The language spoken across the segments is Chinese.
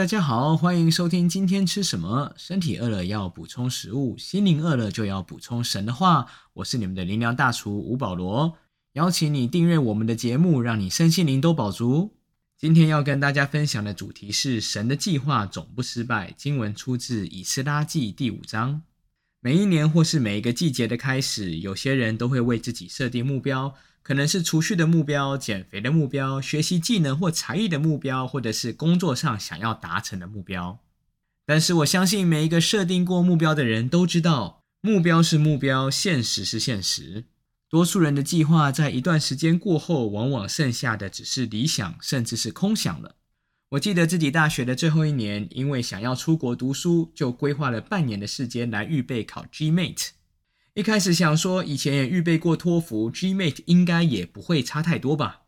大家好，欢迎收听今天吃什么。身体饿了要补充食物，心灵饿了就要补充神的话。我是你们的灵粮大厨吴保罗，邀请你订阅我们的节目，让你身心灵都饱足。今天要跟大家分享的主题是神的计划总不失败。经文出自以斯拉记第五章。每一年或是每一个季节的开始，有些人都会为自己设定目标。可能是储蓄的目标、减肥的目标、学习技能或才艺的目标，或者是工作上想要达成的目标。但是我相信每一个设定过目标的人都知道，目标是目标，现实是现实。多数人的计划在一段时间过后，往往剩下的只是理想，甚至是空想了。我记得自己大学的最后一年，因为想要出国读书，就规划了半年的时间来预备考 Gmate。一开始想说，以前也预备过托福，Gmate 应该也不会差太多吧。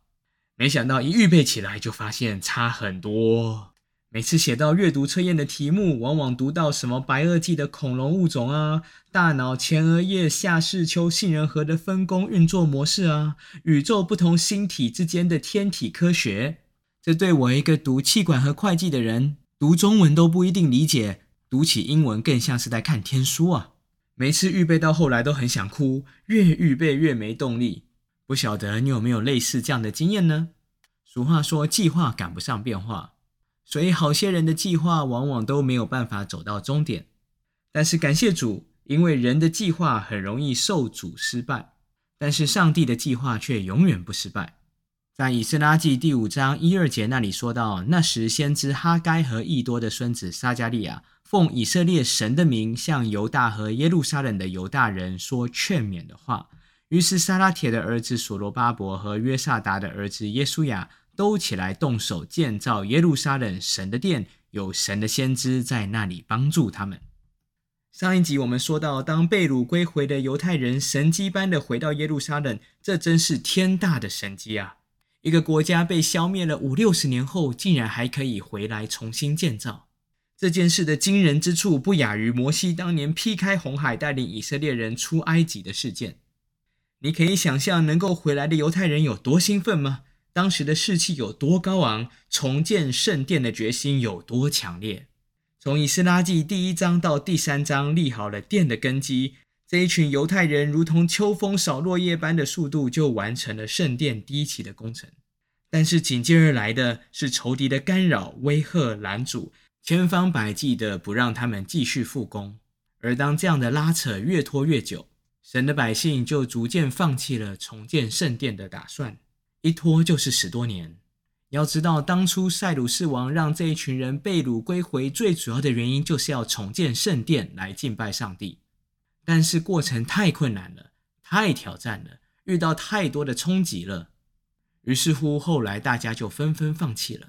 没想到一预备起来，就发现差很多。每次写到阅读测验的题目，往往读到什么白垩纪的恐龙物种啊，大脑前额叶下视丘杏仁核的分工运作模式啊，宇宙不同星体之间的天体科学，这对我一个读气管和会计的人，读中文都不一定理解，读起英文更像是在看天书啊。每次预备到后来都很想哭，越预备越没动力。不晓得你有没有类似这样的经验呢？俗话说，计划赶不上变化，所以好些人的计划往往都没有办法走到终点。但是感谢主，因为人的计划很容易受阻失败，但是上帝的计划却永远不失败。在以斯拉记第五章一二节那里说到，那时先知哈该和益多的孙子撒加利亚。奉以色列神的名，向犹大和耶路撒冷的犹大人说劝勉的话。于是，撒拉铁的儿子所罗巴伯和约萨达的儿子耶稣亚都起来动手建造耶路撒冷神的殿，有神的先知在那里帮助他们。上一集我们说到，当被掳归回的犹太人神迹般的回到耶路撒冷，这真是天大的神迹啊！一个国家被消灭了五六十年后，竟然还可以回来重新建造。这件事的惊人之处，不亚于摩西当年劈开红海，带领以色列人出埃及的事件。你可以想象能够回来的犹太人有多兴奋吗？当时的士气有多高昂？重建圣殿的决心有多强烈？从以斯拉记第一章到第三章，立好了殿的根基。这一群犹太人如同秋风扫落叶般的速度，就完成了圣殿第一期的工程。但是紧接而来的是仇敌的干扰、威吓、拦阻。千方百计的不让他们继续复工，而当这样的拉扯越拖越久，神的百姓就逐渐放弃了重建圣殿的打算，一拖就是十多年。要知道，当初塞鲁士王让这一群人被掳归回，最主要的原因就是要重建圣殿来敬拜上帝，但是过程太困难了，太挑战了，遇到太多的冲击了，于是乎后来大家就纷纷放弃了。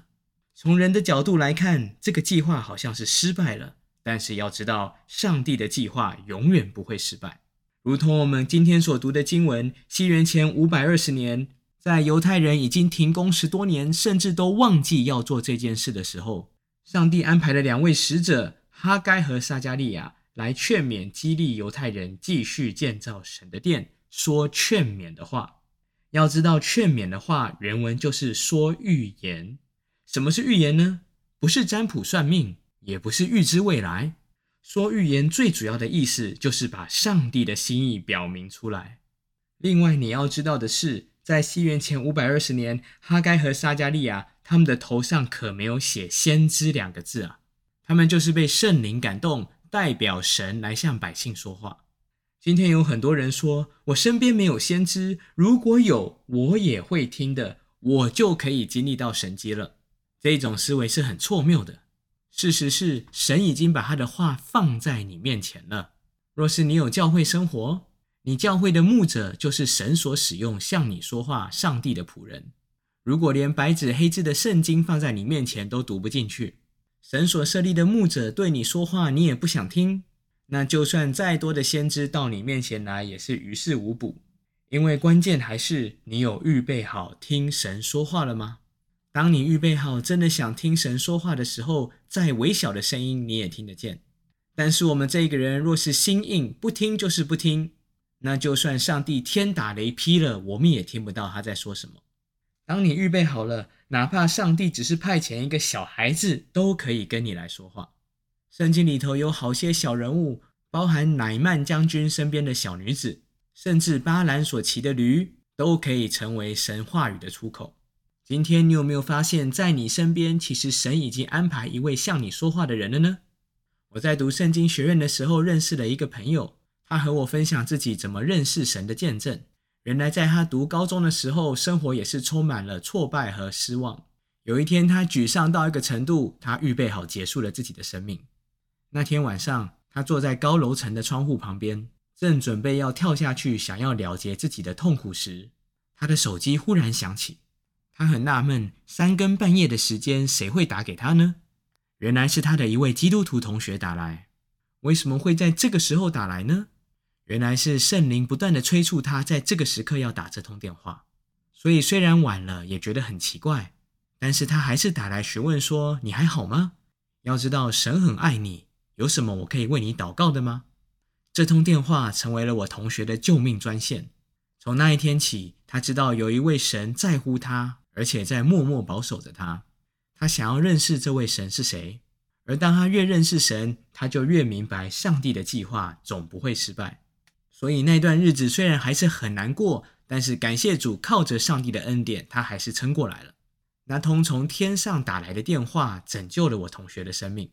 从人的角度来看，这个计划好像是失败了。但是要知道，上帝的计划永远不会失败。如同我们今天所读的经文，西元前五百二十年，在犹太人已经停工十多年，甚至都忘记要做这件事的时候，上帝安排了两位使者哈该和撒加利亚来劝勉、激励犹太人继续建造神的殿，说劝勉的话。要知道，劝勉的话原文就是说预言。什么是预言呢？不是占卜算命，也不是预知未来。说预言最主要的意思就是把上帝的心意表明出来。另外，你要知道的是，在西元前五百二十年，哈该和撒加利亚他们的头上可没有写“先知”两个字啊，他们就是被圣灵感动，代表神来向百姓说话。今天有很多人说，我身边没有先知，如果有，我也会听的，我就可以经历到神迹了。这种思维是很错谬的。事实是，神已经把他的话放在你面前了。若是你有教会生活，你教会的牧者就是神所使用向你说话、上帝的仆人。如果连白纸黑字的圣经放在你面前都读不进去，神所设立的牧者对你说话，你也不想听，那就算再多的先知到你面前来，也是于事无补。因为关键还是你有预备好听神说话了吗？当你预备好，真的想听神说话的时候，再微小的声音你也听得见。但是我们这一个人若是心硬，不听就是不听，那就算上帝天打雷劈了，我们也听不到他在说什么。当你预备好了，哪怕上帝只是派遣一个小孩子，都可以跟你来说话。圣经里头有好些小人物，包含乃曼将军身边的小女子，甚至巴兰所骑的驴，都可以成为神话语的出口。今天你有没有发现，在你身边，其实神已经安排一位向你说话的人了呢？我在读圣经学院的时候，认识了一个朋友，他和我分享自己怎么认识神的见证。原来在他读高中的时候，生活也是充满了挫败和失望。有一天，他沮丧到一个程度，他预备好结束了自己的生命。那天晚上，他坐在高楼层的窗户旁边，正准备要跳下去，想要了结自己的痛苦时，他的手机忽然响起。他很纳闷，三更半夜的时间，谁会打给他呢？原来是他的一位基督徒同学打来。为什么会在这个时候打来呢？原来是圣灵不断的催促他在这个时刻要打这通电话，所以虽然晚了也觉得很奇怪，但是他还是打来询问说：“你还好吗？要知道神很爱你，有什么我可以为你祷告的吗？”这通电话成为了我同学的救命专线。从那一天起，他知道有一位神在乎他，而且在默默保守着他。他想要认识这位神是谁，而当他越认识神，他就越明白上帝的计划总不会失败。所以那段日子虽然还是很难过，但是感谢主，靠着上帝的恩典，他还是撑过来了。那通从天上打来的电话，拯救了我同学的生命。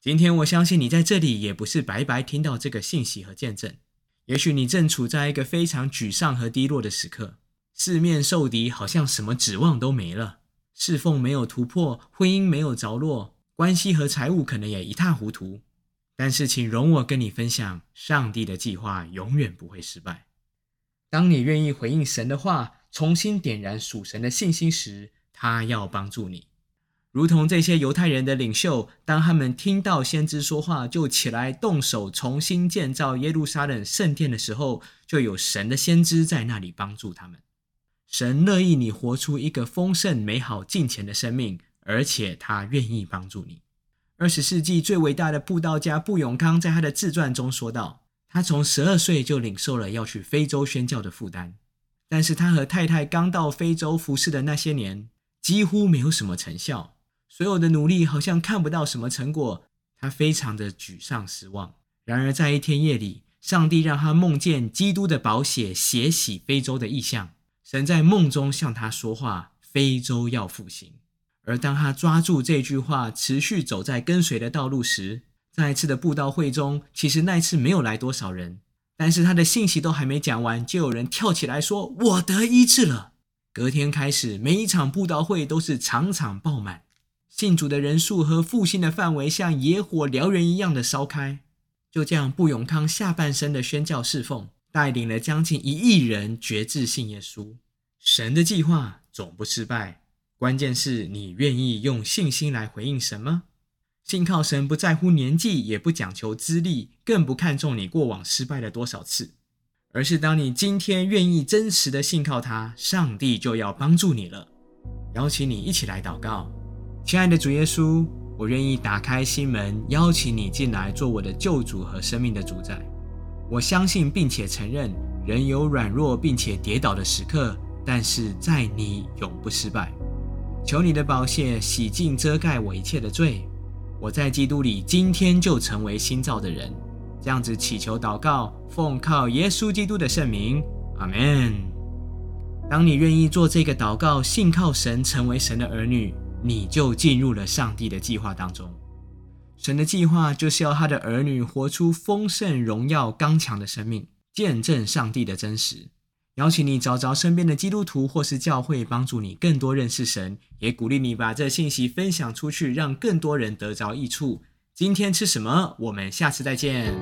今天我相信你在这里也不是白白听到这个信息和见证。也许你正处在一个非常沮丧和低落的时刻，四面受敌，好像什么指望都没了，侍奉没有突破，婚姻没有着落，关系和财务可能也一塌糊涂。但是，请容我跟你分享，上帝的计划永远不会失败。当你愿意回应神的话，重新点燃属神的信心时，他要帮助你。如同这些犹太人的领袖，当他们听到先知说话，就起来动手重新建造耶路撒冷圣殿的时候，就有神的先知在那里帮助他们。神乐意你活出一个丰盛、美好、敬虔的生命，而且他愿意帮助你。二十世纪最伟大的布道家布永康在他的自传中说道：“他从十二岁就领受了要去非洲宣教的负担，但是他和太太刚到非洲服侍的那些年，几乎没有什么成效，所有的努力好像看不到什么成果，他非常的沮丧失望。然而在一天夜里，上帝让他梦见基督的宝血血洗非洲的意象，神在梦中向他说话：非洲要复兴。”而当他抓住这句话，持续走在跟随的道路时，在一次的布道会中，其实那次没有来多少人，但是他的信息都还没讲完，就有人跳起来说：“我得医治了。”隔天开始，每一场布道会都是场场爆满，信主的人数和复兴的范围像野火燎原一样的烧开。就这样，布永康下半生的宣教侍奉，带领了将近一亿人决志信耶稣。神的计划总不失败。关键是你愿意用信心来回应神吗？信靠神不在乎年纪，也不讲求资历，更不看重你过往失败了多少次，而是当你今天愿意真实的信靠他，上帝就要帮助你了。邀请你一起来祷告，亲爱的主耶稣，我愿意打开心门，邀请你进来做我的救主和生命的主宰。我相信并且承认，人有软弱并且跌倒的时刻，但是在你永不失败。求你的宝血洗净、遮盖我一切的罪。我在基督里，今天就成为新造的人。这样子祈求祷告，奉靠耶稣基督的圣名，阿门。当你愿意做这个祷告，信靠神，成为神的儿女，你就进入了上帝的计划当中。神的计划就是要他的儿女活出丰盛、荣耀、刚强的生命，见证上帝的真实。邀请你找找身边的基督徒或是教会，帮助你更多认识神，也鼓励你把这信息分享出去，让更多人得着益处。今天吃什么？我们下次再见。